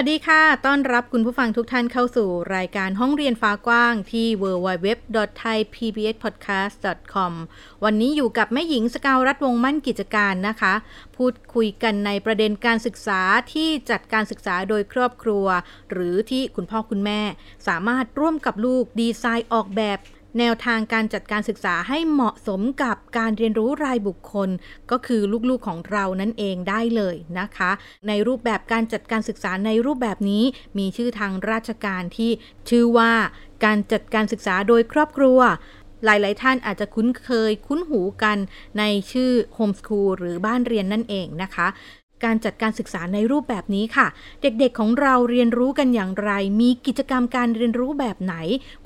วัสดีค่ะ ต้อนรับคุณผู้ฟังทุกท่านเข้าสู่รายการห้องเรียนฟ้ากว้างที่ www.thaipbspodcast.com วันนี้อยู่กับแม่หญิงสกาวรัฐวงมั่นกิจการนะคะ พูดคุยกันในประเด็นการศึกษาที่จัดการศึกษาโดยครอบครัว หรือที่คุณพ่อคุณแม่ สามารถร่วมกับลูกดีไซน์ออกแบบ แนวทางการจัดการศึกษาให้เหมาะสมกับการเรียนรู้รายบุคคล ก็คือลูกๆของเรานั่นเองได้เลยนะคะ ในรูปแบบการจัดการศึกษาในรูปแบบนี้มีชื่อทางราชการที่ชื่อว่าการจัดการศึกษาโดยครอบครัวหลาย ๆ ท่านอาจจะคุ้นเคยคุ้นหูกันในชื่อโฮมสคูลหรือบ้านเรียนนั่นเองนะคะ การจัดการศึกษาในรูปแบบนี้ค่ะ เด็กๆของเราเรียนรู้กันอย่างไร มีกิจกรรมการเรียนรู้แบบไหน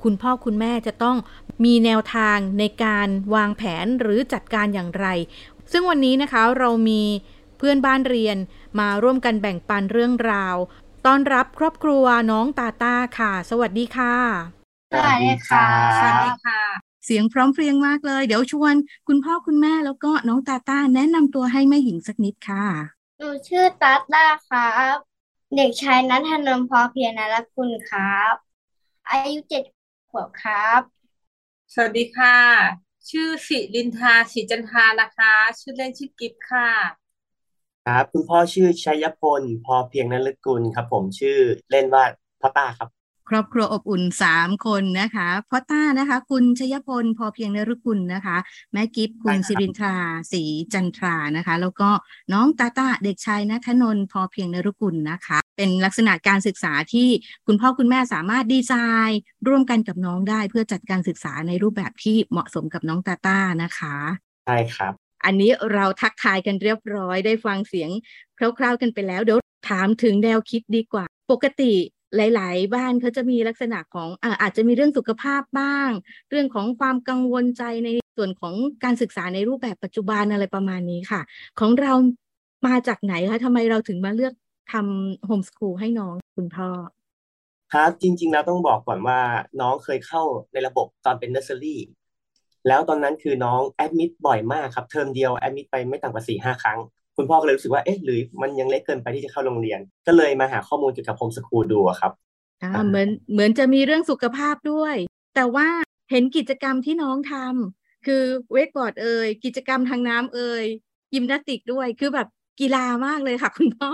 คุณพ่อคุณแม่จะต้องมีแนวทางในการวางแผนหรือจัดการอย่างไร ซึ่งวันนี้นะคะเรามีเพื่อนบ้านเรียนมาร่วมกันแบ่งปันเรื่องราวต้อนรับครอบครัวน้องตาตาค่ะ สวัสดีค่ะ สวัสดีค่ะสวัสดีค่ะ เสียงพร้อมเพรียงมากเลย เดี๋ยวชวน คุณพ่อคุณแม่แล้วก็น้องตาตาแนะนำตัวให้แม่หญิงสักนิดค่ะห นูชื่อตัตต้าครับ เด็กชายนัทนนท์พอเพียรนรคุณครับ อายุเจ็ดขวบครับ สวัสดีค่ะ ชื่อสิรินทาศรีจันทานะคะ ชื่อเล่นชื่อกิฟค่ะ ครับ คุณพ่อชื่อชัยพล พอเพียงนรกุลครับ ผมชื่อเล่นว่าพ่อต้าครับ ครอบครัวอบอุ่นสามคนนะคะพ่อต้านะคะ คุณชยพลพอเพียงนรุกุลนะคะ แม่กิฟคุณสิรินทราศรีจันทรานะคะ แล้วก็น้องตาตาเด็กชายนัทนนท์พอเพียงนรุกุลนะคะ เป็นลักษณะการศึกษาที่คุณพ่อคุณแม่สามารถดีไซน์ ร่วมกันกับน้องได้เพื่อจัดการศึกษาในรูปแบบที่เหมาะสมกับน้องตาตานะคะใช่ครับอันนี้เราทักทายกันเรียบร้อยได้ฟังเสียงคร่าวๆกันไปแล้ว เดี๋ยวถามถึงแนวคิดดีกว่า ปกติ หลาย ๆ บ้านเขาจะมีลักษณะของอาจจะมีเรื่องสุขภาพบ้าง เรื่องของความกังวลใจในส่วนของการศึกษาในรูปแบบปัจจุบันอะไรประมาณนี้ค่ะ ของเรามาจากไหนคะทำไมเราถึงมาเลือกทำโฮมสคูลให้น้องคุณพ่อครับจริง ๆ แล้วต้องบอกก่อนว่าน้องเคยเข้าในระบบตอนเป็นเนอร์เซอรี่แล้วตอนนั้นคือน้อง admit บ่อยมากครับ เทอมเดียว admit ไปไม่ต่ำกว่าสี่ห้าครั้ง คุณพ่อก็เลยรู้สึกว่าเอ๊ะหรือมันยังเล็กเกินไปที่จะเข้าโรงเรียน ก็เลยมาหาข้อมูลเกี่ยวกับ homeschool ดูครับอ่าเหมือนเหมือนจะมีเรื่องสุขภาพด้วย แต่ว่าเห็นกิจกรรมที่น้องทำคือ wakeboard เอยกิจกรรมทางน้ำเอยยิมนาสติกด้วยคือแบบกีฬามากเลยค่ะ คุณพ่อ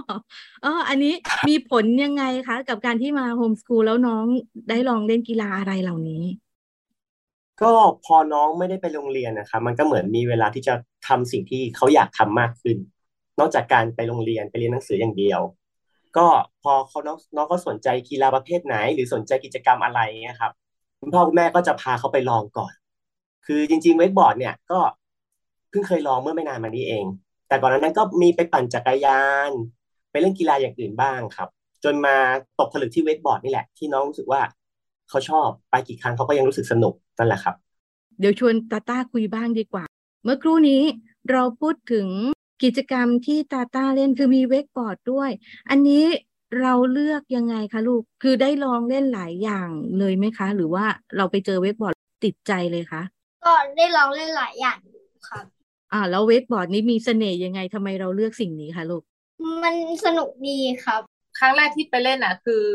เอออันนี้มีผลยังไงคะ กับการที่มา homeschool แล้วน้องได้ลองเล่นกีฬาอะไรเหล่านี้ ก็พอน้องไม่ได้ไปโรงเรียนนะคะ มันก็เหมือนมีเวลาที่จะทำสิ่งที่เขาอยากทำมากขึ้น นอกจากการไปโรงเรียนไปเรียนหนังสืออย่างเดียว ก็พอเขาน้องน้องก็สนใจกีฬาประเภทไหน หรือสนใจกิจกรรมอะไรนะครับคุณพ่อคุณแม่ก็จะพาเขาไปลองก่อน คือจริงๆ wakeboard เนี่ยก็เพิ่งเคยลองเมื่อไม่นานมานี้เอง แต่ก่อนนั้นก็มีไปปั่นจักรยาน ไปเล่นกีฬาอย่างอื่นบ้างครับ จนมาตกผลึกที่เวกบอร์ดนี่แหละ ที่น้องรู้สึกว่าเขาชอบไปกี่ครั้งเขาก็ยังรู้สึกสนุกนั่นแหละครับ เดี๋ยวชวนตาต้าคุยบ้างดีกว่า เมื่อครู่นี้เราพูดถึง กิจกรรมที่ตาตาเล่นคือมีเวกบอร์ดด้วย อันนี้เราเลือกยังไงคะลูก คือได้ลองเล่นหลายอย่างเลยไหมคะ หรือว่าเราไปเจอเวกบอร์ดติดใจเลยคะ ก็ได้ลองเล่นหลายอย่างครับ อ่า แล้วเวกบอร์ดนี้มีเสน่ห์ยังไงทำไมเราเลือกสิ่งนี้คะลูก มันสนุกดีครับ ครั้งแรกที่ไปเล่นอะ คือ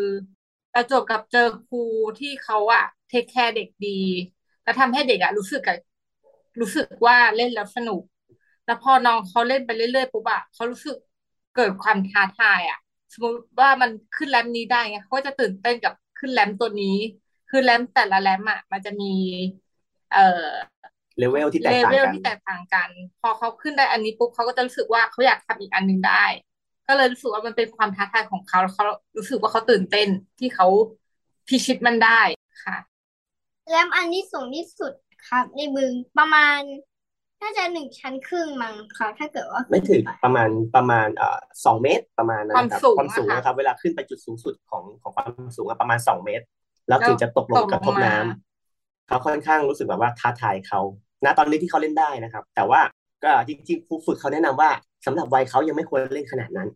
ประจบกับเจอครูที่เขาอะเทคแคร์เด็กดี แล้วทำให้เด็กอะรู้สึกกับรู้สึกว่าเล่นแล้วสนุก แล้วพอน้องเขาเล่นไปเรื่อยๆปุ๊บอะเขารู้สึกเกิดความท้าทายอะสมมติว่ามันขึ้นแรมนี้ได้ไงเขาจะตื่นเต้นกับขึ้นแรมตัวนี้ คือแรมแต่ละแรมอะมันจะมี เอ่อเลเวลที่แตกต่างกันเลเวลที่แตกต่างกัน พอเขาขึ้นได้อันนี้ปุ๊บเขาก็จะรู้สึกว่าเขาอยากทำอีกอันหนึ่งได้ ก็เลยรู้สึกว่ามันเป็นความท้าทายของเขาแล้วเขารู้สึกว่าเขาตื่นเต้นที่เขาพิชิตมันได้ค่ะ แรมอันนี้สูงที่สุดครับในบึงประมาณ น่าจะหนึ่งชั้นครึ่งมั้งค่ะ ถ้าเกิดว่าไม่ถึงประมาณประมาณเอ่อสองเมตรประมาณนั้นครับความสูงนะครับ เวลาขึ้นไปจุดสูงสุดของของความสูงประมาณสองเมตร แล้วถึงจะตกลงกระทบน้ำเขาค่อนข้างรู้สึกแบบว่าท้าทายเขาณตอนนี้ที่เขาเล่นได้นะครับ แต่ว่าก็จริงๆครูฝึกเขาแนะนำว่าสำหรับวัยเขายังไม่ควรเล่นขนาดนั้น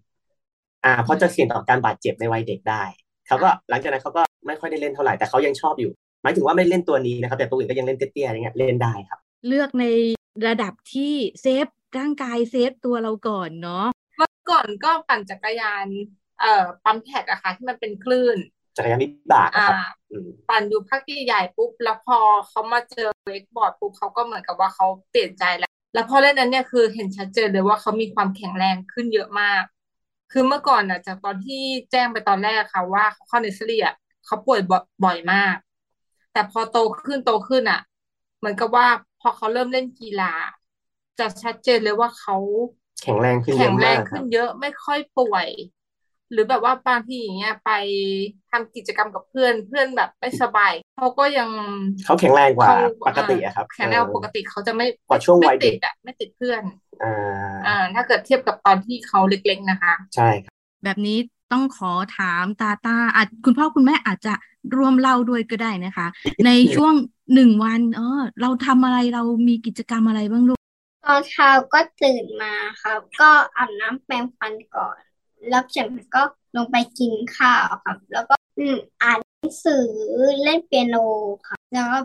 อ่าเพราะจะเสี่ยงต่อการบาดเจ็บในวัยเด็กได้เขาก็หลังจากนั้นเขาก็ไม่ค่อยได้เล่นเท่าไหร่แต่เขายังชอบอยู่ หมายถึงว่าไม่เล่นตัวนี้นะครับ แต่ตัวอื่นก็ยังเล่นเตี้ยๆอย่างเงี้ยเล่นได้ครับ เลือกใน ระดับที่ save ร่างกาย save ตัวเราก่อนเนาะเมื่อก่อนก็ปั่นจักรยานเอ่อ pump track อะค่ะที่มันเป็นคลื่นจักรยานวิบากอ่านะครับอืมปั่นอยู่พักใหญ่ๆปุ๊บแล้วพอเขามาเจอ wakeboard ปุ๊บเขาก็เหมือนกับว่าเขาเปลี่ยนใจแล้ว แล้วพอเล่นนั้นเนี่ยคือเห็นชัดเจนเลยว่าเขามีความแข็งแรงขึ้นเยอะมาก คือเมื่อก่อนอะจากตอนที่แจ้งไปตอนแรกค่ะว่าเขาเข้าเนสเซอรี่อะเขาป่วยบ่อยมาก แต่พอโตขึ้นโตขึ้นอะเหมือนกับว่า พอเขาเริ่มเล่นกีฬา จะชัดเจนเลยว่าเขาแข็งแรงขึ้นเยแข็งอะแรมางกคขึ้รับนเยอะไม่ค่อยป่วย หรือแบบว่าบางทีอย่างเงี้ยไปทำกิจกรรมกับเพื่อนเพื่อนแบบไม่สบายเขาก็ยังเขาแข็งแรงกว่าเขาปกติอะครับ แข็งแรงกว่าปกติเขาจะไม่กว่าช่วงวัไม่ยเด็ติกดอะไม่ติดเพื่อนอ่าอ่าถ้าเกิดเทียบกับตอนที่เขาเล็กๆนะคะ ใช่ครับ แบบนี้ต้องขอถามตาตาอาจคุณพ่อคุณแม่อาจจะ ร่วมเล่าด้วยก็ได้นะคะ ในช่วงหนึ่งวัน เออ เราทำอะไรเรามีกิจกรรมอะไรบ้างลูกตอนเช้าก็ตื่นมาครับ ก็อาบน้ำแปรงฟันก่อน แล้วจากนั้นก็ลงไปกินข้าวครับ แล้วก็อืมอ่านหนังสือเล่นเปียโนครับแล้วก็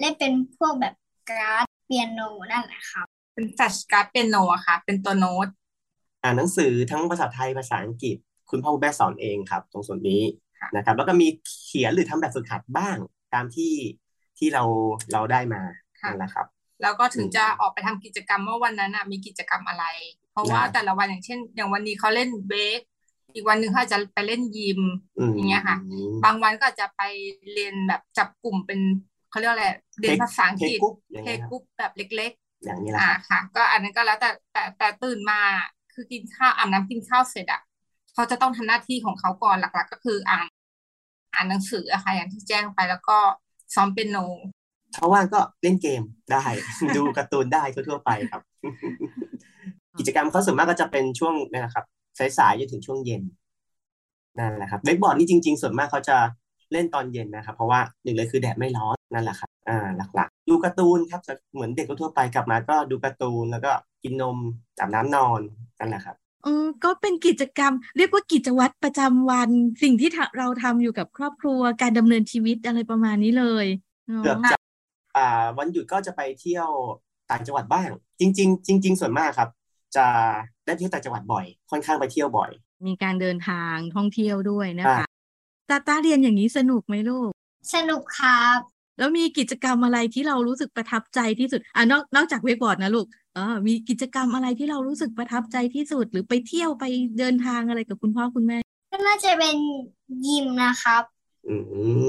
เล่นเป็นพวกแบบการ์ดเปียโนนั่นแหละครับเป็น flashcard เปียโนอะค่ะ เป็นตัวโน้ตอ่านหนังสือทั้งภาษาไทยภาษาอังกฤษ คุณพ่อคุณแม่สอนเองครับ ตรงส่วนนี้ค่ะ นะครับ แล้วก็มีเขียนหรือทำแบบฝึกหัดบ้างตามที่ที่เราเราได้มาค่ะนั่นแหละครับ แล้วก็ถึงอืมจะออกไปทำกิจกรรมว่าวันนั้นน่ะมีกิจกรรมอะไร เพราะว่าได้แต่ละวันอย่างเช่น อย่างวันนี้เขาเล่นเบสอีกวันหนึ่งเขาอาจจะไปเล่นยิมอืมอย่างเงี้ยค่ะ บางวันก็อาจจะไปเรียนแบบจับกลุ่มเป็นเขาเรียกว่าอะไรเรียนภาษาอังกฤษ playgroup อย่างเงี้ยครับกรุ๊ปแบบเล็กอย่างนี้ๆแหละอ่าครับค่ะ ก็อันนั้นก็แล้วแต่แต่แต่ตื่นมาคือกินข้าวอาบน้ำกินข้าวเสร็จอะเขาจะต้องทำหน้าที่ของเขาก่อนหลัก ๆ ก็คืออ่าน อ่านหนังสืออะค่ะอย่างที่แจ้งไปแล้วก็ซ้อมเปียโนถ้าว่างก็เล่นเกมได้ ดูการ์ตูนได้ทั่วๆไปครับ กิจกรรมเขาส่วนมากก็จะเป็นช่วงนี่นะครับสายๆจนถึงช่วงเย็นนั่นแหละครับเวกบอร์ดนี่จริง ๆ ส่วนมากเขาจะเล่นตอนเย็นนะครับ เพราะว่าหนึ่งเลยคือแดดไม่ร้อนนั่นแหละครับอ่าหลักๆ ดูการ์ตูนครับเหมือนเด็กทั่วๆไปกลับมาก็ดูการ์ตูนแล้วก็กินนมอาบน้ำนอนนั่นแหละครับ เออก็เป็นกิจกรรม เรียกว่ากิจวัตรประจำวัน สิ่งที่ทะเราทำอยู่กับครอบครัวการดำเนินชีวิตอะไรประมาณนี้เลยเนาะเกือบจะอ่า วันหยุดก็จะไปเที่ยวต่างจังหวัดบ้าง จริง ๆ จริง ๆ ส่วนมากครับ จะได้เที่ยวต่างจังหวัดบ่อย ค่อนข้างไปเที่ยวบ่อย มีการเดินทางท่องเที่ยวด้วยนะอ่าคะตาตาเรียนอย่างนี้สนุกไหมลูก สนุกครับ แล้วมีกิจกรรมอะไรที่เรารู้สึกประทับใจที่สุดอะนอกนอกจากเวกบอร์ดนะลูก เออมีกิจกรรมอะไรที่เรารู้สึกประทับใจที่สุด หรือไปเที่ยวไปเดินทางอะไรกับคุณพ่อคุณแม่ ก็น่าจะเป็นยิมนะครับ อื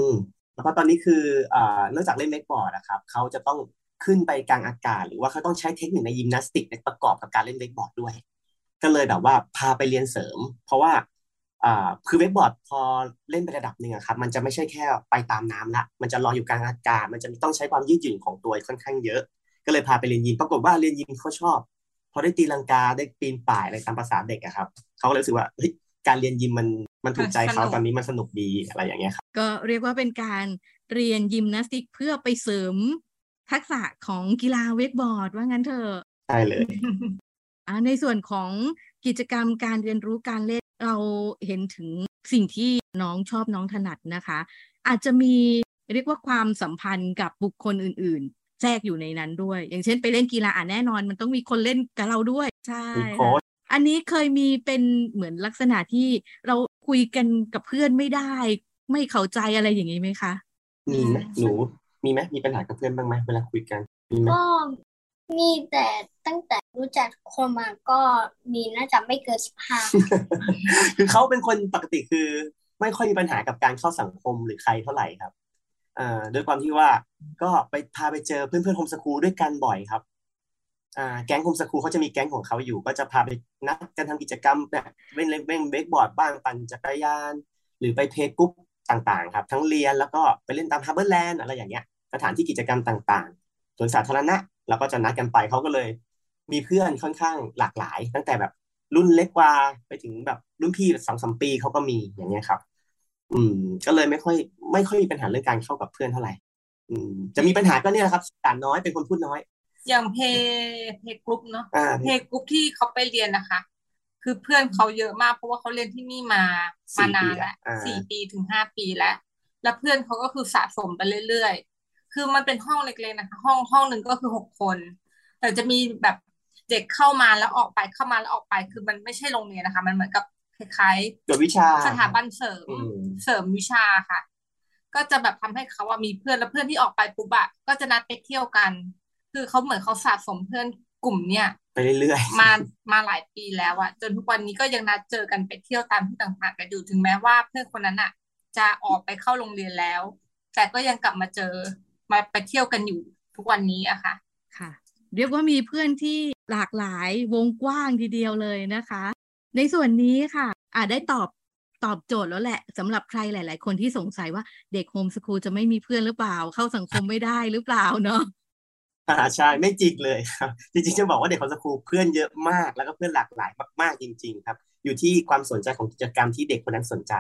มแล้วก็ตอนนี้คืออ่านอกจากเล่นเวกบอร์ดนะครับเขาจะต้องขึ้นไปกลางอากาศ หรือว่าเขาต้องใช้เทคนิคในยิมนาสติกประกอบกับการเล่นเวกบอร์ดด้วย ก็เลยแบบว่าพาไปเรียนเสริม เพราะว่าอ่าคือเวกบอร์ดพอเล่นไประดับหนึ่งอะครับ มันจะไม่ใช่แค่ไปตามน้ำละมันจะลอยอยู่กลางอากาศ มันจะต้องใช้ความยืดหยุ่นของตัวค่อนข้างเยอะ ก็เลยพาไปเรียนยิมปรากฏว่าเรียนยิมเขาชอบพอได้ตีลังกาได้ปีนป่ายอะไรตามภาษาเด็กอะครับเขาก็เลยรู้สึกว่าเฮ้ยการเรียนยิมมันมันถูกใจเขามันสนุกตอนนี้มันสนุกดีอะไรอย่างเงี้ยครับก็เรียกว่าเป็นการเรียนยิมนาสติกเพื่อไปเสริมทักษะของกีฬาเวกบอร์ดว่างั้นเถอะใช่เลยอ่าในส่วนของกิจกรรมการเรียนรู้การเล่นเราเห็นถึงสิ่งที่น้องชอบน้องถนัดนะคะ อาจจะมีเรียกว่าความสัมพันธ์กับบุคคลอื่นๆ แทรกอยู่ในนั้นด้วย อย่างเช่นไปเล่นกีฬาอะแน่นอน มันต้องมีคนเล่นกับเราด้วย ใช่มีโค้ค่ะชอันนี้เคยมีเป็นเหมือนลักษณะที่เราคุยกันกับเพื่อนไม่ได้ ไม่เข้าใจอะไรอย่างนี้ไหมคะ มีไหมหนูมีไหมมีปัญหากับเพื่อนบ้างไหมเวลาคุยกันมีไหมก็มีแต่ตั้งแต่รู้จักคนมาก็มีน่าจะไม่เกินสิบห้าคือเขาเป็นคนปกติคือ ไม่ค่อยมีปัญหากับการเข้าสังคมหรือใครเท่าไหร่ครับ อ่าด้วยความที่ว่าก็ไปพาไปเจอเพื่อนเพื่อนโฮมสคูลด้วยกันบ่อยครับอ่าแก๊งโฮมสคูลเขาจะมีแก๊งของเขาอยู่ ก็จะพาไปนัดกันทำกิจกรรมแบบเล่นเล่นเวกบอร์ดบ้างปั่นจักรยาน หรือไป playgroup ต่างๆ ครับ ทั้งเรียนแล้วก็ไปเล่นตาม HarborLand อะไรอย่างเงี้ยสถานที่กิจกรรมต่างๆสวนสาธารณะเราก็จะนัดกันไปเขาก็เลย มีเพื่อนค่อนข้างหลากหลาย ตั้งแต่แบบรุ่นเล็กกว่าไปถึงแบบรุ่นพี่สองสามปีเขาก็มีอย่างเงี้ยครับ อืม ก็เลยไม่ค่อย ไม่ค่อยมีปัญหาเรื่องการเข้ากับเพื่อนเท่าไหร่อืมจะมีปัญหาก็เนี่ยแหละครับสารน้อยเป็นคนพูดน้อย อย่าง play playgroup เนาะอ่า playgroup ที่เขาไปเรียนนะคะ คือเพื่อนเขาเยอะมาก เพราะว่าเขาเรียนที่นี่มามาสี่นาปีนแล้วอ่าสี่ปีถึงห้าปีแล้ว แล้วเพื่อนเขาก็คือสะสมไปเรื่อยๆ คือมันเป็นห้องเล็กๆนะคะ ห้องห้องหนึ่งก็คือหกคน แต่จะมีแบบเด็กเข้ามาแล้วออกไปเข้ามาแล้วออกไป คือมันไม่ใช่โรงเรียนนะคะ มันเหมือนกับคล้ายตรวจวิชาๆสถาบันเสริมอืมเสริมวิชาค่ะ ก็จะแบบทำให้เขาว่ามีเพื่อนแล้วเพื่อนที่ออกไปปุ๊บอะก็จะนัดไปเที่ยวกัน คือเขาเหมือนเขาสะสมเพื่อนกลุ่มเนี่ยไปเรื่อยมามาหลายปีแล้วอะจนทุกวันนี้ก็ยังนัดเจอกันไปเที่ยวตามที่ต่างๆกันอยู่ถึงแม้ว่าเพื่อนคนนั้นอะจะออกไปเข้าโรงเรียนแล้ว แต่ก็ยังกลับมาเจอมาไปเที่ยวกันอยู่ทุกวันนี้อะค่ะค่ะ เรียกว่ามีเพื่อนที่หลากหลายวงกว้างทีเดียวเลยนะคะ ในส่วนนี้ค่ะอาจได้ตอบ ตอบโจทย์แล้วแหละสำหรับใครหลาย ๆ คนที่สงสัยว่าเด็กโฮมสคูลจะไม่มีเพื่อนหรือเปล่า เข้าสังคมไม่ได้หรือเปล่าเนาะอ่าใช่ไม่จริงเลยครับจริงๆจะบอกว่าเด็กของสคูลเพื่อนเยอะมาก แล้วก็เพื่อนหลากหลายมาก ๆ จริง ๆ ครับ อยู่ที่ความสนใจของกิจกรรมที่เด็กคนนั้นสนใจ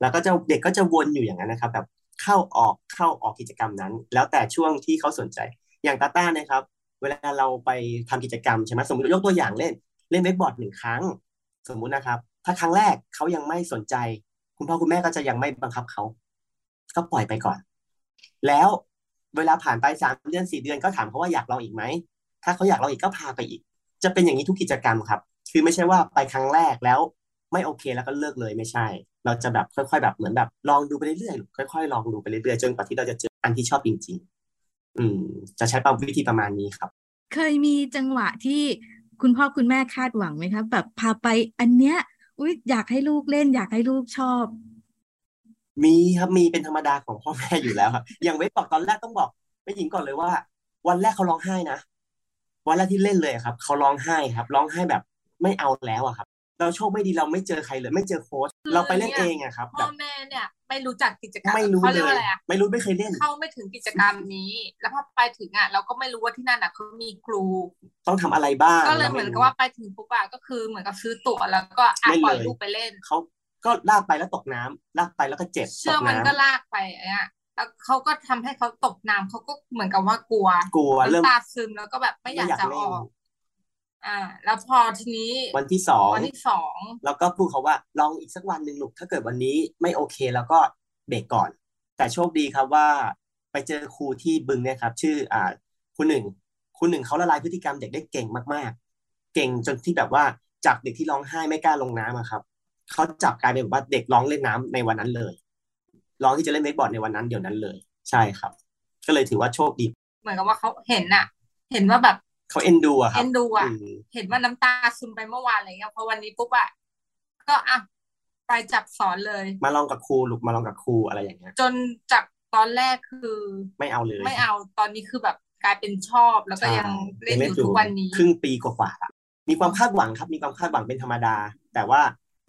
แล้วก็จะเด็กก็จะวนอยู่อย่างนั้นนะครับแบบเข้าออกเข้าออกกิจกรรมนั้น แล้วแต่ช่วงที่เขาสนใจ อย่างตาต้านะครับ เวลาเราไปทำกิจกรรมใช่ไหมสมมติยกตัวอย่างเล่น เล่นเวกบอร์ดหนึ่งครั้ง สมมุตินะครับ ถ้าครั้งแรกเขายังไม่สนใจ คุณพ่อคุณแม่ก็จะยังไม่บังคับเขา ก็ปล่อยไปก่อน แล้วเวลาผ่านไปสามเดือนสี่เดือนก็ถามเขาว่าอยากลองอีกไหม ถ้าเขาอยากลองอีกก็พาไปอีก จะเป็นอย่างนี้ทุกกิจกรรมครับ คือไม่ใช่ว่าไปครั้งแรกแล้วไม่โอเคแล้วก็เลิกเลยไม่ใช่ เราจะแบบค่อยๆแบบเหมือนแบบ ลองดูไปเรื่อยๆค่อยๆลองดูไปเรื่อยๆจนกว่าที่เราจะเจออันที่ชอบจริง ๆ อืม จะใช้ปวิธีประมาณนี้ครับ เคยมีจังหวะที่คุณพ่อคุณแม่คาดหวังไหมครับ แบบพาไปอันเนี้ย อุ๊ยอยากให้ลูกเล่น อยากให้ลูกชอบ มีครับมีเป็นธรรมดาของพ่อแม่อยู่แล้วครับ อย่างเว็บบอกตอนแรกต้องบอกไม่หญิงก่อนเลยว่า วันแรกเขาร้องไห้นะวันแรกที่เล่นเลยครับเขาร้องไห้ครับ ร้องไห้แบบไม่เอาแล้วอะครับ เราโชคไม่ดีเราไม่เจอใครเลยไม่เจอโค้ชคือเราไปเล่นเนี่ยเองอะครับพ่แบอบแม่เนี่ยไม่รู้จักกิจกรรมไม่รู้เขาเลเรียกว่ายอะไรอะไม่รู้ไม่เคยเล่นเข้าไม่ถึงกิจกรรมนี้ แล้วพอไปถึงอะเราก็ไม่รู้ว่าที่นั่นอะเขามีครู ต้องทำอะไรบ้างก็เลยราเหมือนไรู้กับว่าไปถึงปุ๊บอะก็คือเหมือนกับซื้อตั๋วแล้วก็อะเล่นปล่อยเลยลูกไปเล่นเขาก็ลากไปแล้วตกน้ำลากไปแล้วก็เจ็บเชื่ตอกมันน้ำก็ลากไปอะแล้วเขาก็ทำให้เขาตกน้ำเขาก็เหมือนกับว่ากลัวกลัวเริ่มน้ำตาซึมแล้วก็แบบไม่อยากไม่อยากจะเล่อนอก อ่า แล้วพอทีนี้วันที่สองวันที่สองแล้วก็พูดเขาว่าลองอีกสักวันหนึ่งลูกถ้าเกิดวันนี้ไม่โอเคแล้วก็เบรกก่อน แต่โชคดีครับว่า ไปเจอครูที่บึงเนี่ยครับ ชื่ออ่าครูหนึ่งครูหนึ่งเขาละลายพฤติกรรมเด็กได้เก่งมากๆ เก่งจนที่แบบว่าจากเด็กที่ร้องไห้ไม่กล้าลงน้ำอะครับเขาจับกลายเป็นแบบว่าเด็กร้องเล่นน้ำในวันนั้นเลย ร้องที่จะเล่นเวกบอร์ดในวันนั้นเดี๋ยวนั้นเลย ใช่ครับ ก็เลยถือว่าโชคดี เหมือนกับว่าเขาเห็นอะ เห็นว่าแบบ เขาเอ็นดูอะครับเอ็นดูอะมเห็นว่าน้ำตาซึมไปเมื่อวานอะไรเงี้ยพอวันนี้ปุ๊บอะก็อะไปจับสอนเลย มาลองกับครูลูกมาลองกับครูอะไรอย่างเงี้ย จนจากตอนแรกคือ ไม่เอาเลย ไม่เอาตอนนี้คือแบบกลายเป็นชอบแล้วก็ยังเล่นอยู่ทุกวันนี้ครึ่งปีกว่าๆละมีความคาดหวังครับ มีความคาดหวังเป็นธรรมดา แต่ว่า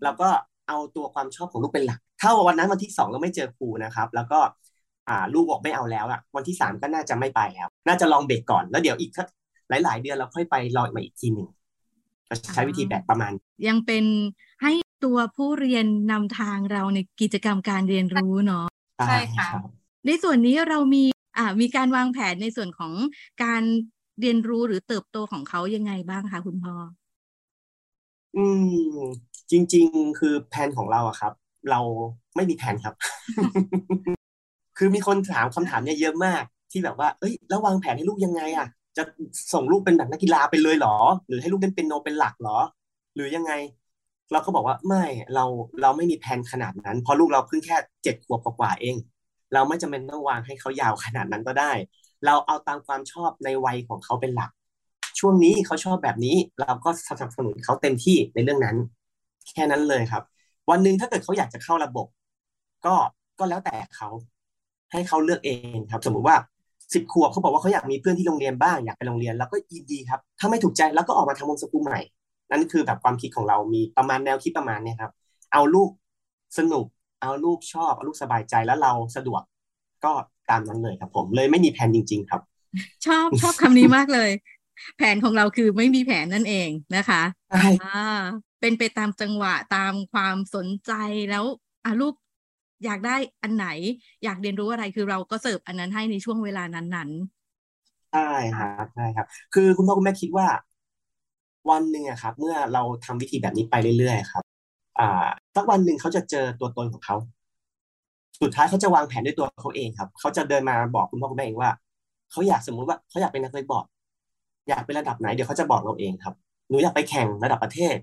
เราก็เอาตัวความชอบของลูกเป็นหลัก ถ้าวันนั้นวันที่สองเราไม่เจอครูนะครับ แล้วก็อ่าลูกบอกไม่เอาแล้วอะวันที่สามก็น่าจะไม่ไปแล้ว น่าจะลองเบรกก่อนแล้วเดี๋ยวอีกสัก หลาย ๆ เดือนเราค่อยไปลองมาอีกทีหนึ่งก็ใช้วิธีแบบประมาณ ยังเป็นให้ตัวผู้เรียนนำทางเราในกิจกรรมการเรียนรู้เนาะใช่ค่ะรับในส่วนนี้เรามีอ่ามีการวางแผนในส่วนของการเรียนรู้หรือเติบโตของเขายังไงบ้างคะคุณพ่ออืม จริง ๆ คือแผนของเราอะครับ เราไม่มีแผนครับ คือมีคนถามคำถามเนี่ยเยอะมากที่แบบว่า เอ้ย แล้ววางแผนให้ลูกยังไงอะ จะส่งลูกเป็นแบบนักกีฬาไปเลยเหรอ หรือให้ลูกเล่นเปียโนเป็นหลักเหรอ หรือยังไง เราก็บอกว่าไม่เราเราไม่มีแผนขนาดนั้น เพราะลูกเราเพิ่งแค่เจ็ดขวบกว่าๆเอง เราไม่จำเป็นต้องวางให้เขายาวขนาดนั้นก็ได้ เราเอาตามความชอบในวัยของเขาเป็นหลัก ช่วงนี้เขาชอบแบบนี้ เราก็สนับสนุนเขาเต็มที่ในเรื่องนั้น แค่นั้นเลยครับ วันหนึ่งถ้าเกิดเขาอยากจะเข้าระบบ ก็ก็แล้วแต่เขาให้เขาเลือกเองครับ สมมุติว่า สิบขวบเขาบอกว่าเขาอยากมีเพื่อนที่โรงเรียนบ้างอยากไปโรงเรียนแล้วก็ยินดีครับ ถ้าไม่ถูกใจแล้วก็ออกมาทำวงสกูลใหม่ นั่นคือแบบความคิดของเรามีประมาณแนวคิดประมาณเนี้ยครับ เอาลูกสนุก เอาลูกชอบ เอาลูกสบายใจแล้วเราสะดวกก็ตามนั้นเลยครับ ผมเลยไม่มีแผนจริง ๆ ครับ ชอบชอบคำนี้มากเลย แผนของเราคือไม่มีแผนนั่นเองนะคะใช่อ่าเป็นไปตามจังหวะตามความสนใจแล้วอะลูก อยากได้อันไหน อยากเรียนรู้อะไรคือเราก็เสิร์ฟอันนั้นให้ในช่วงเวลานั้นๆใช่ครับใช่ครับ คือคุณพ่อคุณแม่คิดว่า วันหนึ่งอะครับ เมื่อเราทำวิธีแบบนี้ไปเรื่อยๆครับ อ่าสักวันหนึ่งเขาจะเจอตัวตนของเขาสุดท้ายเขาจะวางแผนด้วยตัวเขาเองครับ เขาจะเดินมาบอกคุณพ่อคุณแม่เองว่าเขาอยากสมมุติว่าเขาอยากเป็นนักเวกบอร์ดอยากเป็นระดับไหนเดี๋ยวเขาจะบอกเราเองครับหนูอยากไปแข่งระดับประเทศ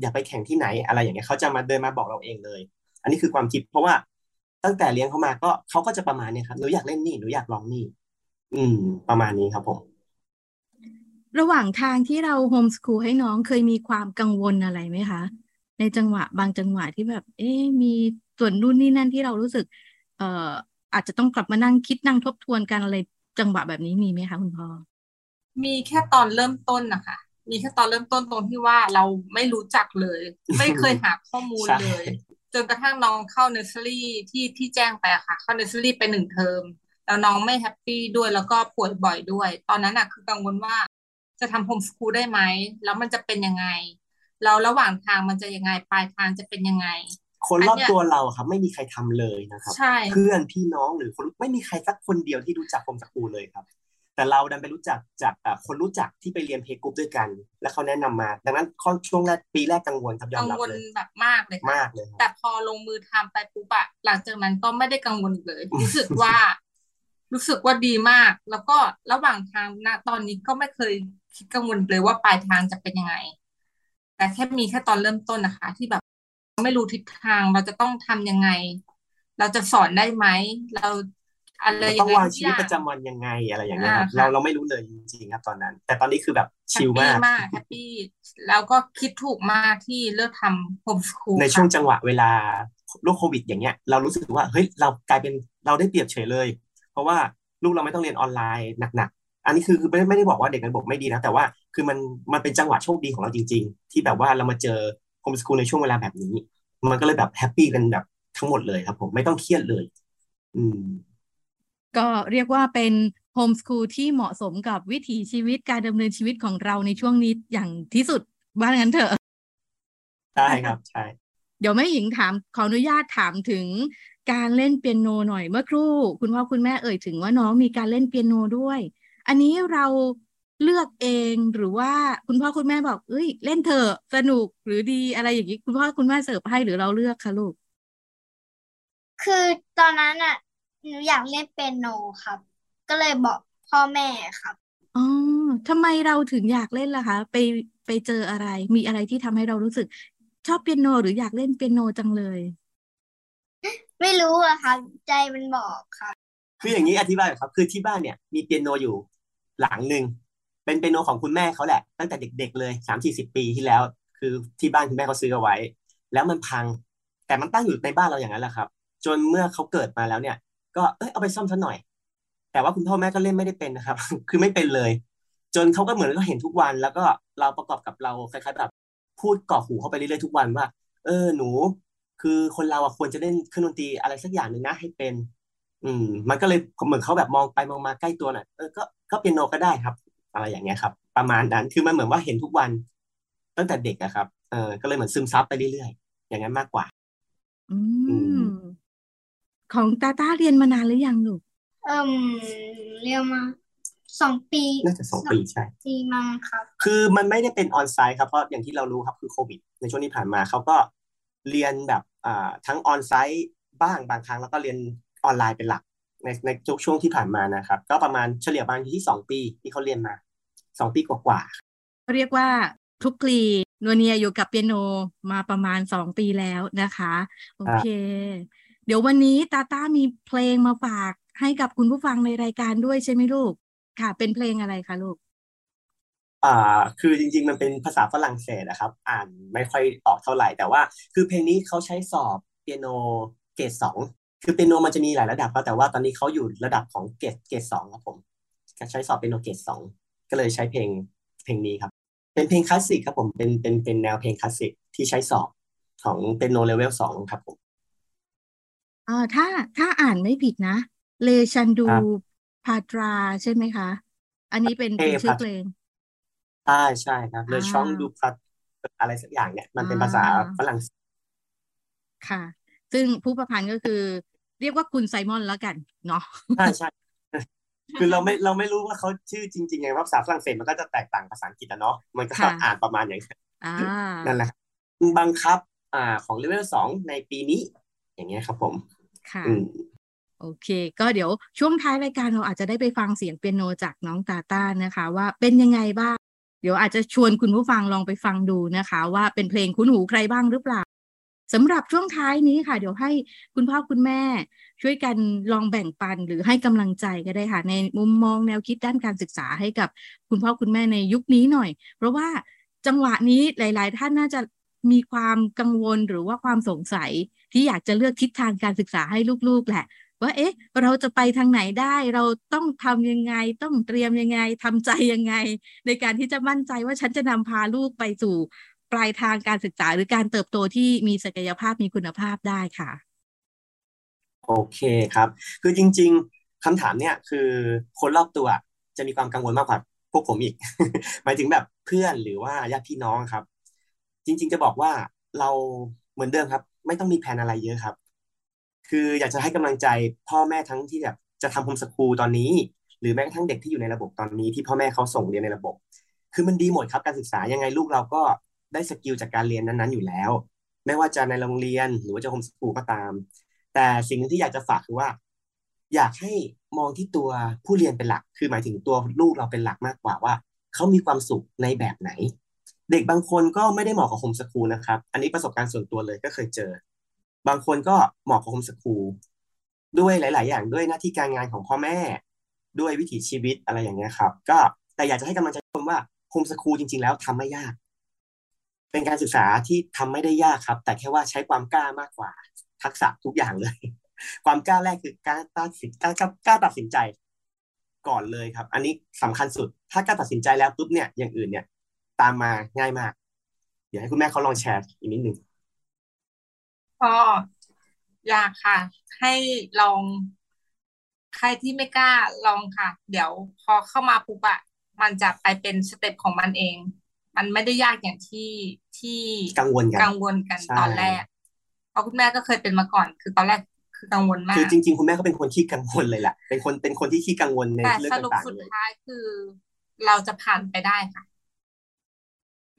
อยากไปแข่งที่ไหนอะไรอย่างเงี้ยเขาจะมาเดินมาบอกเราเองเลย อันนี้คือความคิดเพราะว่า ตั้งแต่เลี้ยงเขามาก็เขาก็จะประมาณเนี้ยครับหนูอยากเล่นนี่หนูอยากลองนี่อืม ประมาณนี้ครับผม ระหว่างทางที่เราโฮมสคูลให้น้องเคยมีความกังวลอะไรไหมคะ ในจังหวะบางจังหวะที่แบบ เอ๊ะมีส่วนนู่นนี่นั่นที่เรารู้สึก เอ่อ อาจจะต้องกลับมานั่งคิดนั่งทบทวนกันอะไรจังหวะแบบนี้มีไหมคะคุณพ่อมีแค่ตอนเริ่มต้นนะคะมีแค่ตอนเริ่มต้นตรงที่ว่าเราไม่รู้จักเลย ไม่เคยหาข้อมูลใช่เลย จนกระทั่งน้องเข้าเนอร์เซอรี่ที่ที่แจ้งไปอะค่ะ เข้าเนอร์เซอรี่ไปหนึ่งเทอมแล้วน้องไม่ happy ด้วยแล้วก็ป่วยบ่อยด้วย ตอนนั้นอะคือกังวลว่าจะทำ homeschool ได้ไหม แล้วมันจะเป็นยังไงแล้วระหว่างทางมันจะยังไง ปลายทางจะเป็นยังไง คนรอบอันเนี้ยตัวเราครับไม่มีใครทำเลยนะครับใช่เพื่อนพี่น้องหรือคนไม่มีใครสักคนเดียวที่รู้จัก homeschool เลยครับ แต่เราดันไปรู้จักจากอ่าคนรู้จักที่ไปเรียนเพลงกรุ๊ปด้วยกัน แล้วเขาแนะนำมา ดังนั้นข้อช่วงแรกปีแรกกังวลครับยอกัมงรับวลเลยแบบมากเลยค่ะมากเลยครับแต่พอลงมือทำไปปุ๊บอะหลังจากนั้นก็ไม่ได้กังวลอีกเลย รู้สึกว่า รู้สึกว่าดีมาก แล้วก็ระหว่างทางณตอนนี้ก็ไม่เคยคิดกังวลเลยว่าปลายทางจะเป็นยังไง แต่แค่มีแค่ตอนเริ่มต้นนะคะ ที่แบบไม่รู้ทิศทางเราจะต้องทำยังไง เราจะสอนได้ไหม เรา อะไรเราต้องงไงทุกอย่างวางชีวิตประจำวันยังไงอะไรอย่างเงี้ยครับอ่าค่ะเราเราไม่รู้เลยจริงๆครับตอนนั้น แต่ตอนนี้คือแบบแฮชิปลปี้มากมาก happy แล้วก็คิดถูกมากที่เลือกทำ homeschool ในช่วงจังหวะเวลาโรคโควิด อย่างเงี้ย เรารู้สึกว่าเฮ้ยเรากลายเป็นเราได้เปรียบเฉยเลย เพราะว่าลูกเราไม่ต้องเรียนออนไลน์หนักๆ อันนี้คือคือไม่ไม่ได้บอกว่าเด็กในระบบไม่ดีนะ แต่ว่าคือมันมันเป็นจังหวะโชคดีของเราจริง ๆ ที่แบบว่าเรามาเจอhomeschool ในช่วงเวลาแบบนี้ มันก็เลยแบบ happy กันแบบทั้งหมดเลยครับ ผมไม่ต้องเครียดเลย อืม ก็เรียกว่าเป็น homeschool ที่เหมาะสมกับวิถีชีวิตการดำเนินชีวิตของเราในช่วงนี้อย่างที่สุดว่างั้นเถอะใช่ครับใช่เดี๋ยวแม่หญิงถามขออนุญาตถามถึงการเล่นเปียโนหน่อยเมื่อครู่ คุณพ่อคุณแม่เอ่ยถึงว่าน้องมีการเล่นเปียโนด้วย อันนี้เราเลือกเองหรือว่าคุณพ่อคุณแม่บอก เอ้ย เล่นเถอะสนุกหรือดีอะไรอย่างนี้คุณพ่อคุณแม่เสิร์ฟให้หรือเราเลือกคะลูก คือตอนนั้นอะ หนูอยากเล่นเปียโนครับ ก็เลยบอกพ่อแม่ครับอ๋อทำไมเราถึงอยากเล่นล่ะคะ ไปไปเจออะไร มีอะไรที่ทำให้เรารู้สึก ชอบเปียโนหรืออยากเล่นเปียโนจังเลย ไม่รู้อะครับ ใจมันบอกครับคืออย่างนี้อธิบายหน่อยครับ คือที่บ้านเนี่ยมีเปียโนอยู่หลังหนึ่งเป็นเปียโนของคุณแม่เขาแหละ ตั้งแต่เด็ก ๆ เลยสามสี่สิบปีที่แล้ว คือที่บ้านคุณแม่เขาซื้อเอาไว้ แล้วมันพัง แต่มันตั้งอยู่ในบ้านเราอย่างนั้นแหละครับ จนเมื่อเขาเกิดมาแล้วเนี่ย ก็เอ้ยเอาไปซ่อมซะหน่อย แต่ว่าคุณพ่อแม่ก็เล่นไม่ได้เป็นนะครับ คือไม่เป็นเลย จนเขาก็เหมือนก็เห็นทุกวัน แล้วก็เราประกอบกับเราคล้ายๆแบบพูดกรอหูเข้าไปเรื่อยๆทุกวันว่า เออหนู คือคนเราอะควรจะเล่นเครื่องดนตรีอะไรสักอย่างหนึ่งนะให้เป็น อืม มันก็เลยเหมือนเขาแบบมองไปมองมาใกล้ตัวหน่อยเออก็ก็เปียโนก็ได้ครับ อะไรอย่างเงี้ยครับ ประมาณนั้นคือมันเหมือนว่าเห็นทุกวัน ตั้งแต่เด็กอะครับเออก็เลยเหมือนซึมซับไปเรื่อยๆอย่างนั้นมากกว่า อืม ของตาต้าเรียนมานานหรือยังลูกเอิ่มเรียกมาสองปีน่าจะสองปีใช่ปีมั้งครับ คือมันไม่ได้เป็นออนไซต์ครับเพราะอย่างที่เรารู้ครับคือโควิด ในช่วงที่ผ่านมาเขาก็เรียนแบบอ่าทั้งออนไซต์บ้างบางครั้งแล้วก็เรียนออนไลน์เป็นหลัก ในในช่วงที่ผ่านมานะครับ ก็ประมาณเฉลี่ยประมาณที่สองปีที่เขาเรียนมาสองปีกว่าเรียกว่าคลุกคลีนัวเนียอยู่กับเปียโนมาประมาณสองปีแล้วนะคะ โอเค เดี๋ยววันนี้ตาต้ามีเพลงมาฝากให้กับคุณผู้ฟังในรายการด้วยใช่ไหมลูก ค่ะ เป็นเพลงอะไรคะลูก อ่า คือจริง ๆ มันเป็นภาษาฝรั่งเศสนะครับ อ่านไม่ค่อยออกเท่าไหร่ แต่ว่า คือเพลงนี้เขาใช้สอบเปียโนเกรดสอง คือเปียโนมันจะมีหลายระดับครับแต่ว่าตอนนี้เขาอยู่ระดับของเกรดเกรดสองครับผมใช้สอบเปียโนเกรดสอง ก็เลยใช้เพลงเพลงนี้ครับ เป็นเพลงคลาสสิกครับผม เป็นเป็นเป็นแนวเพลงคลาสสิกที่ใช้สอบของเปียโนเลเวลสองครับผม เออถ้าถ้าอ่านไม่ผิดนะ เลชันดูครับพาตราใช่ไหมคะ อันนี้เป็นเอเป็นชื่อพัทเพลงใช่ใช่ครับเลอ่าช่องดูพัดอะไรสักอย่างเนี่ย มันเป็นภาษาอ่าฝรั่งเศสค่ะ ซึ่งผู้ประพันธ์ก็คือ เรียกว่าคุณไซมอนแล้วกันเนาะใช่ใช่คือเราไม่เราไม่รู้ว่าเขาชื่อจริงๆไงว่าภาษาฝรั่งเศสมันก็จะแตกต่างภาษาอังกฤษอะเนาะมันก็ค่ะอ่านประมาณอย่างนั้นอ่านั่นแหละบังคับ อ่าของเลเวลสองในปีนี้ อย่างเงี้ยครับผม ค่ะอืมโอเค ก็เดี๋ยวช่วงท้ายรายการเราอาจจะได้ไปฟังเสียงเปียโนจากน้องตาต้านะคะ ว่าเป็นยังไงบ้าง เดี๋ยวอาจจะชวนคุณผู้ฟังลองไปฟังดูนะคะ ว่าเป็นเพลงคุ้นหูใครบ้างหรือเปล่าสำหรับช่วงท้ายนี้ค่ะ เดี๋ยวให้คุณพ่อคุณแม่ ช่วยกันลองแบ่งปันหรือให้กำลังใจก็ได้ค่ะ ในมุมมองแนวคิดด้านการศึกษาให้กับคุณพ่อคุณแม่ในยุคนี้หน่อย เพราะว่าจังหวะนี้หลาย ๆ ท่านน่าจะมีความกังวลหรือว่าความสงสัย ที่อยากจะเลือกทิศทางการศึกษาให้ลูกๆแหละ ว่าเอ๊ะ เราจะไปทางไหนได้ เราต้องทำยังไง ต้องเตรียมยังไงทำใจยังไง ในการที่จะมั่นใจว่าฉันจะนำพาลูกไปสู่ปลายทางการศึกษาหรือการเติบโตที่มีศักยภาพมีคุณภาพได้ค่ะ โอเคครับ คือจริง ๆคำถามเนี่ยคือคนรอบตัวจะมีความกังวลมากกว่าพวกผมอีก หมายถึงแบบเพื่อนหรือว่าญาติพี่น้องครับ จริง ๆ จะบอกว่าเราเหมือนเดิมครับ ไม่ต้องมีแผนอะไรเยอะครับ คืออยากจะให้กำลังใจพ่อแม่ทั้งที่แบบจะทำ homeschool ตอนนี้ หรือแม้กระทั่งเด็กที่อยู่ในระบบตอนนี้ที่พ่อแม่เขาส่งเรียนในระบบ คือมันดีหมดครับการศึกษายังไงลูกเราก็ได้ skill จากการเรียนนั้นๆอยู่แล้ว ไม่ว่าจะในโรงเรียนหรือว่าจะ homeschool ก็ตาม แต่สิ่งหนึ่งที่อยากจะฝากคือว่า อยากให้มองที่ตัวผู้เรียนเป็นหลัก คือหมายถึงตัวลูกเราเป็นหลักมากกว่าว่าเขามีความสุขในแบบไหน เด็กบางคนก็ไม่ได้เหมาะกับโฮมสคูลนะครับ อันนี้ประสบการณ์ส่วนตัวเลยก็เคยเจอ บางคนก็เหมาะกับโฮมสคูลด้วยหลาย ๆ อย่างด้วยหน้าที่การงานของพ่อแม่ ด้วยวิถีชีวิตอะไรอย่างเงี้ยครับ ก็แต่อยากจะให้กำลังใจทุกคนว่าโฮมสคูลจริง ๆ แล้วทำไม่ยาก เป็นการศึกษาที่ทำไม่ได้ยากครับ แต่แค่ว่าใช้ความกล้ามากกว่า ทักษะทุกอย่างเลย ความกล้าแรกคือการตัดสินกากล้ากล้าตัดสินใจก่อนเลยครับ อันนี้สำคัญสุด ถ้ากล้าตัดสินใจแล้วปุ๊บเนี่ยอย่างอื่นเนี่ย ตามมาง่ายมาก เดี๋ยวให้คุณแม่เขาลองแชร์อีกนิดนึงก็อยากค่ะ ให้ลองใครที่ไม่กล้าลองค่ะ เดี๋ยวพอเข้ามาปุ๊บอะมันจะไปเป็นสเต็ปของมันเอง มันไม่ได้ยากอย่างที่ที่กังวลกันกังวลกันใช่ตอนแรก เพราะคุณแม่ก็เคยเป็นมาก่อน คือตอนแรกคือกังวลมาคือกจริงๆ คุณแม่ก็เป็นคนขี้กังวลเลยแหละเป็นคนเป็นคนที่ขี้กังวลในแต่เรื่องสรุปต่างสุดๆเลยท้ายคือ เราจะผ่านไปได้ค่ะ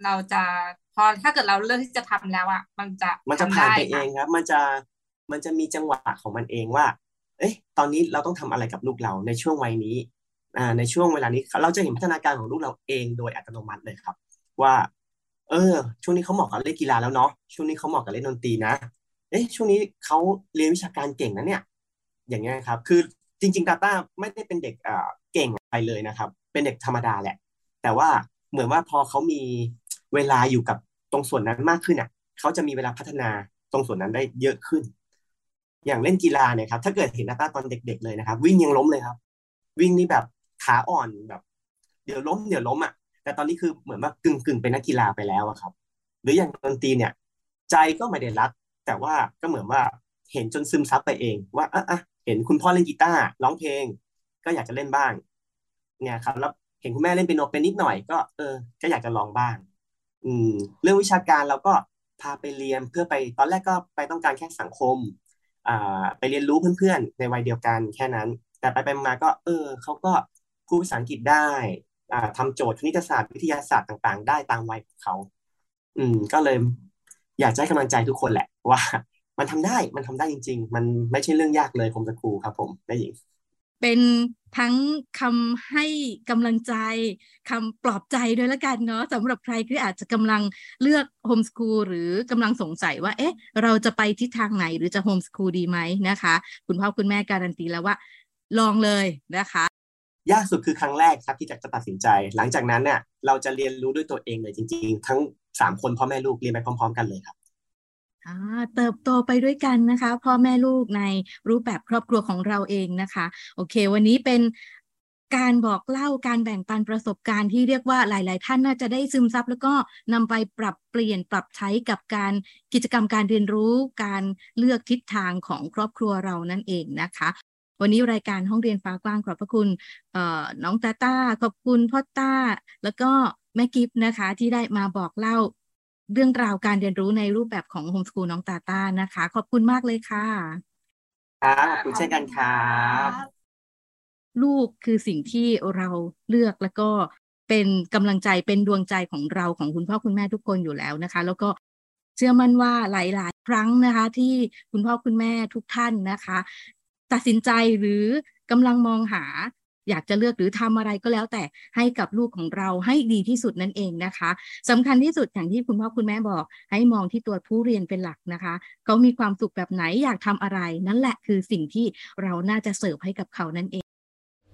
เราจะพอถ้าเกิดเราเลือกที่จะทำแล้วอะมันจะมันจะทำผ่านได้ไปเอค่ะงครับ มันจะมันจะมีจังหวะของมันเองว่า เอ๊ะ ตอนนี้เราต้องทำอะไรกับลูกเราในช่วงวัยนี้อ่าในช่วงเวลานี้เราจะเห็นพัฒนาการของลูกเราเองโดยอัตโนมัติเลยครับ ว่า เออ ช่วงนี้เขาเหมาะกับเล่นกีฬาแล้วเนาะช่วงนี้เขาเหมาะกับเล่นดนตรีนะเอ๊ะช่วงนี้เขาเรียนวิชาการเก่งนะเนี่ย อย่างเงี้ยครับ คือจริง ๆ Data ไม่ได้เป็นเด็กเอ่อเก่งอะไรเลยนะครับ เป็นเด็กธรรมดาแหละ แต่ว่าเหมือนว่าพอเขามี เวลาอยู่กับตรงส่วนนั้นมากขึ้นอะเขาจะมีเวลาพัฒนาตรงส่วนนั้นได้เยอะขึ้น อย่างเล่นกีฬาเนี่ยครับ ถ้าเกิดเห็น Data ตอนเด็ก ๆ เลยนะครับ วิ่งยังล้มเลยครับ วิ่งนี่แบบขาอ่อนแบบ เดี๋ยวล้มเดี๋ยวล้มอะแต่ตอนนี้คือเหมือนว่ากึ่งกึ่งเป็นนักกีฬาไปแล้วครับ หรืออย่างดนตรีเนี่ย ใจก็ไม่ได้รัก แต่ว่าก็เหมือนว่าเห็นจนซึมซับไปเอง ว่าอะอะเห็นคุณพ่อเล่นกีตาร์ร้องเพลง ก็อยากจะเล่นบ้าง เนี่ยครับแล้วเห็นคุณแม่เล่นเปียโนเป็นนิดหน่อยก็เออ ก็อยากจะลองบ้าง อืม เรื่องวิชาการเราก็พาไปเรียนเพื่อไปตอนแรกก็ไปต้องการแค่สังคม อ่า ไปเรียนรู้เพื่อนๆ ในวัยเดียวกันแค่นั้น แต่ไปไปมาก็ เออเขาก็พูดภาษาอังกฤษได้อ่าทำโจทย์คณิตศาสตร์วิทยาศาสตร์ต่าง ๆ ได้ตามวัยของเขาอืม ก็เลย อยากจะให้กำลังใจทุกคนแหละว่า มันทำได้มันทำได้จริง ๆ มันไม่ใช่เรื่องยากเลยผมจะครูครับ ผมได้หญิง เป็นทั้งคำให้กำลังใจคำปลอบใจด้วยละกันเนาะสำหรับใครที่อาจจะกำลังเลือก homeschool หรือกำลังสงสัยว่า เอ๊ะ เราจะไปทิศทางไหนหรือจะ homeschool ดีไหมนะคะ คุณพ่อคุณแม่การันตีแล้วว่า ลองเลยนะคะ ยากสุดคือครั้งแรกครับที่จะตัดสินใจ หลังจากนั้นเนี่ยเราจะเรียนรู้ด้วยตัวเองเลยจริง ๆ ทั้งสามคนพ่อแม่ลูกเรียนไปพร้อม ๆ กันเลยครับ เติบโตไปด้วยกันนะคะ พ่อแม่ลูกในรูปแบบครอบครัวของเราเองนะคะ โอเค วันนี้เป็นการบอกเล่าการแบ่งปันประสบการณ์ที่เรียกว่าหลาย ๆ ท่านน่าจะได้ซึมซับ แล้วก็นำไปปรับเปลี่ยนปรับใช้กับการกิจกรรมการเรียนรู้การเลือกทิศทางของครอบครัวเรานั่นเองนะคะ วันนี้รายการห้องเรียนฟ้ากว้างขอบพระคุณน้องตาต้าขอบคุณพ่อตาแล้วก็แม่กิฟต์นะคะที่ได้มาบอกเล่า เรื่องราวการเรียนรู้ในรูปแบบของโฮมส o ูลน้องตาต้านะคะ ขอบคุณมากเลยค่ะครับขอบคุณเช่นกันครับลูกคือสิ่งที่เราเลือกแล้วก็เป็นกำลังใจเป็นดวงใจของเราของคุณพ่อคุณแม่ทุกคนอยู่แล้วนะคะ แล้วก็เชื่อมั่นว่าหลาย ๆ ครั้งนะคะ ที่คุณพ่อคุณแม่ทุกท่านนะคะ ตัดสินใจหรือกำลังมองหา อยากจะเลือกหรือทำอะไรก็แล้วแต่ให้กับลูกของเราให้ดีที่สุดนั่นเองนะคะสำคัญที่สุดอย่างที่คุณพ่อคุณแม่บอก ให้มองที่ตัวผู้เรียนเป็นหลักนะคะเขามีความสุขแบบไหนอยากทำอะไร นั่นแหละคือสิ่งที่เราน่าจะเสิร์ฟให้กับเขานั่นเอง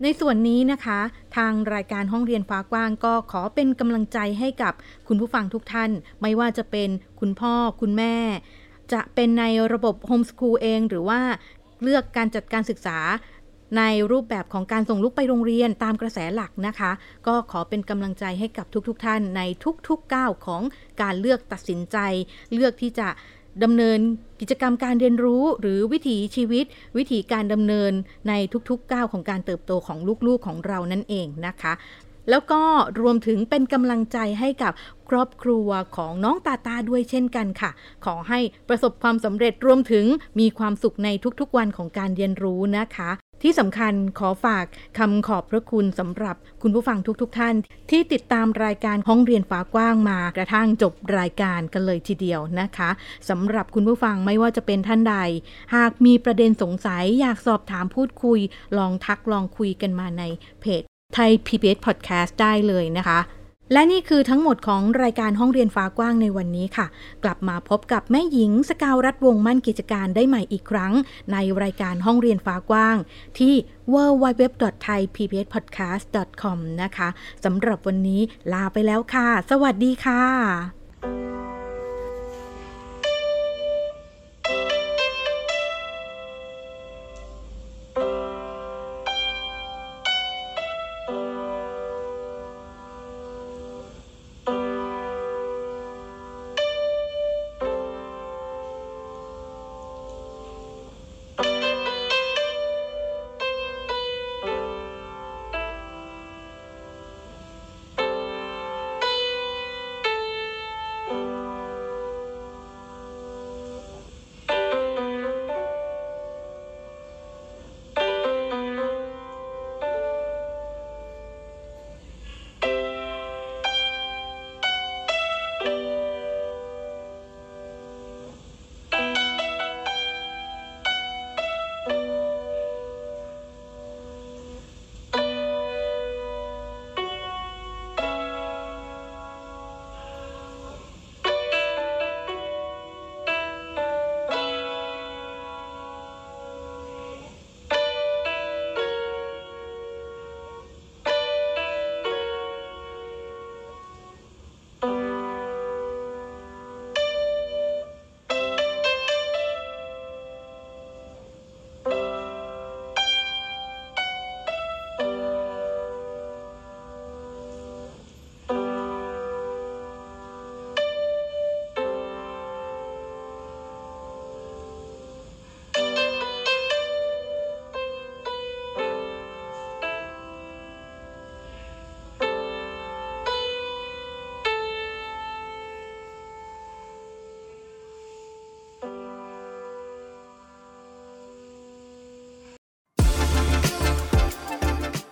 ในส่วนนี้นะคะ ทางรายการห้องเรียนฟ้ากว้างก็ขอเป็นกำลังใจให้กับคุณผู้ฟังทุกท่าน ไม่ว่าจะเป็นคุณพ่อคุณแม่ จะเป็นในระบบโฮมสคูลเอง หรือว่าเลือกการจัดการศึกษา ในรูปแบบของการส่งลูกไปโรงเรียนตามกระแสหลักนะคะ ก็ขอเป็นกำลังใจให้กับทุกๆทท่านในทุกๆก้าวของการเลือกตัดสินใจ เลือกที่จะดำเนินกิจกรรมการเรียนรู้หรือวิถีชีวิต วิถีการดำเนินในทุกๆก้าวของการเติบโตของลูกๆของเรานั่นเองนะคะ แล้วก็รวมถึงเป็นกำลังใจให้กับครอบครัวของน้องตาตาด้วยเช่นกันค่ะ ขอให้ประสบความสำเร็จรวมถึงมีความสุขในทุกๆวันของการเรียนรู้นะคะที่สำคัญขอฝากคำขอบพระคุณสำหรับคุณผู้ฟังทุกๆทท่าน ที่ติดตามรายการห้องเรียนฟ้ากว้างมากระทั่งจบรายการกันเลยทีเดียวนะคะสำหรับคุณผู้ฟังไม่ว่าจะเป็นท่านใด หากมีประเด็นสงสัยอยากสอบถามพูดคุย ลองทักลองคุยกันมาในเพจ ไทย PBS Podcast ได้เลยนะคะ และนี่คือทั้งหมดของรายการห้องเรียนฟ้ากว้างในวันนี้ค่ะ กลับมาพบกับแม่หญิงสกาวรัฐวงมั่นกิจการได้ใหม่อีกครั้ง ในรายการห้องเรียนฟ้ากว้าง ที่ www.thaipbspodcast.com นะคะสำหรับวันนี้ลาไปแล้วค่ะ สวัสดีค่ะ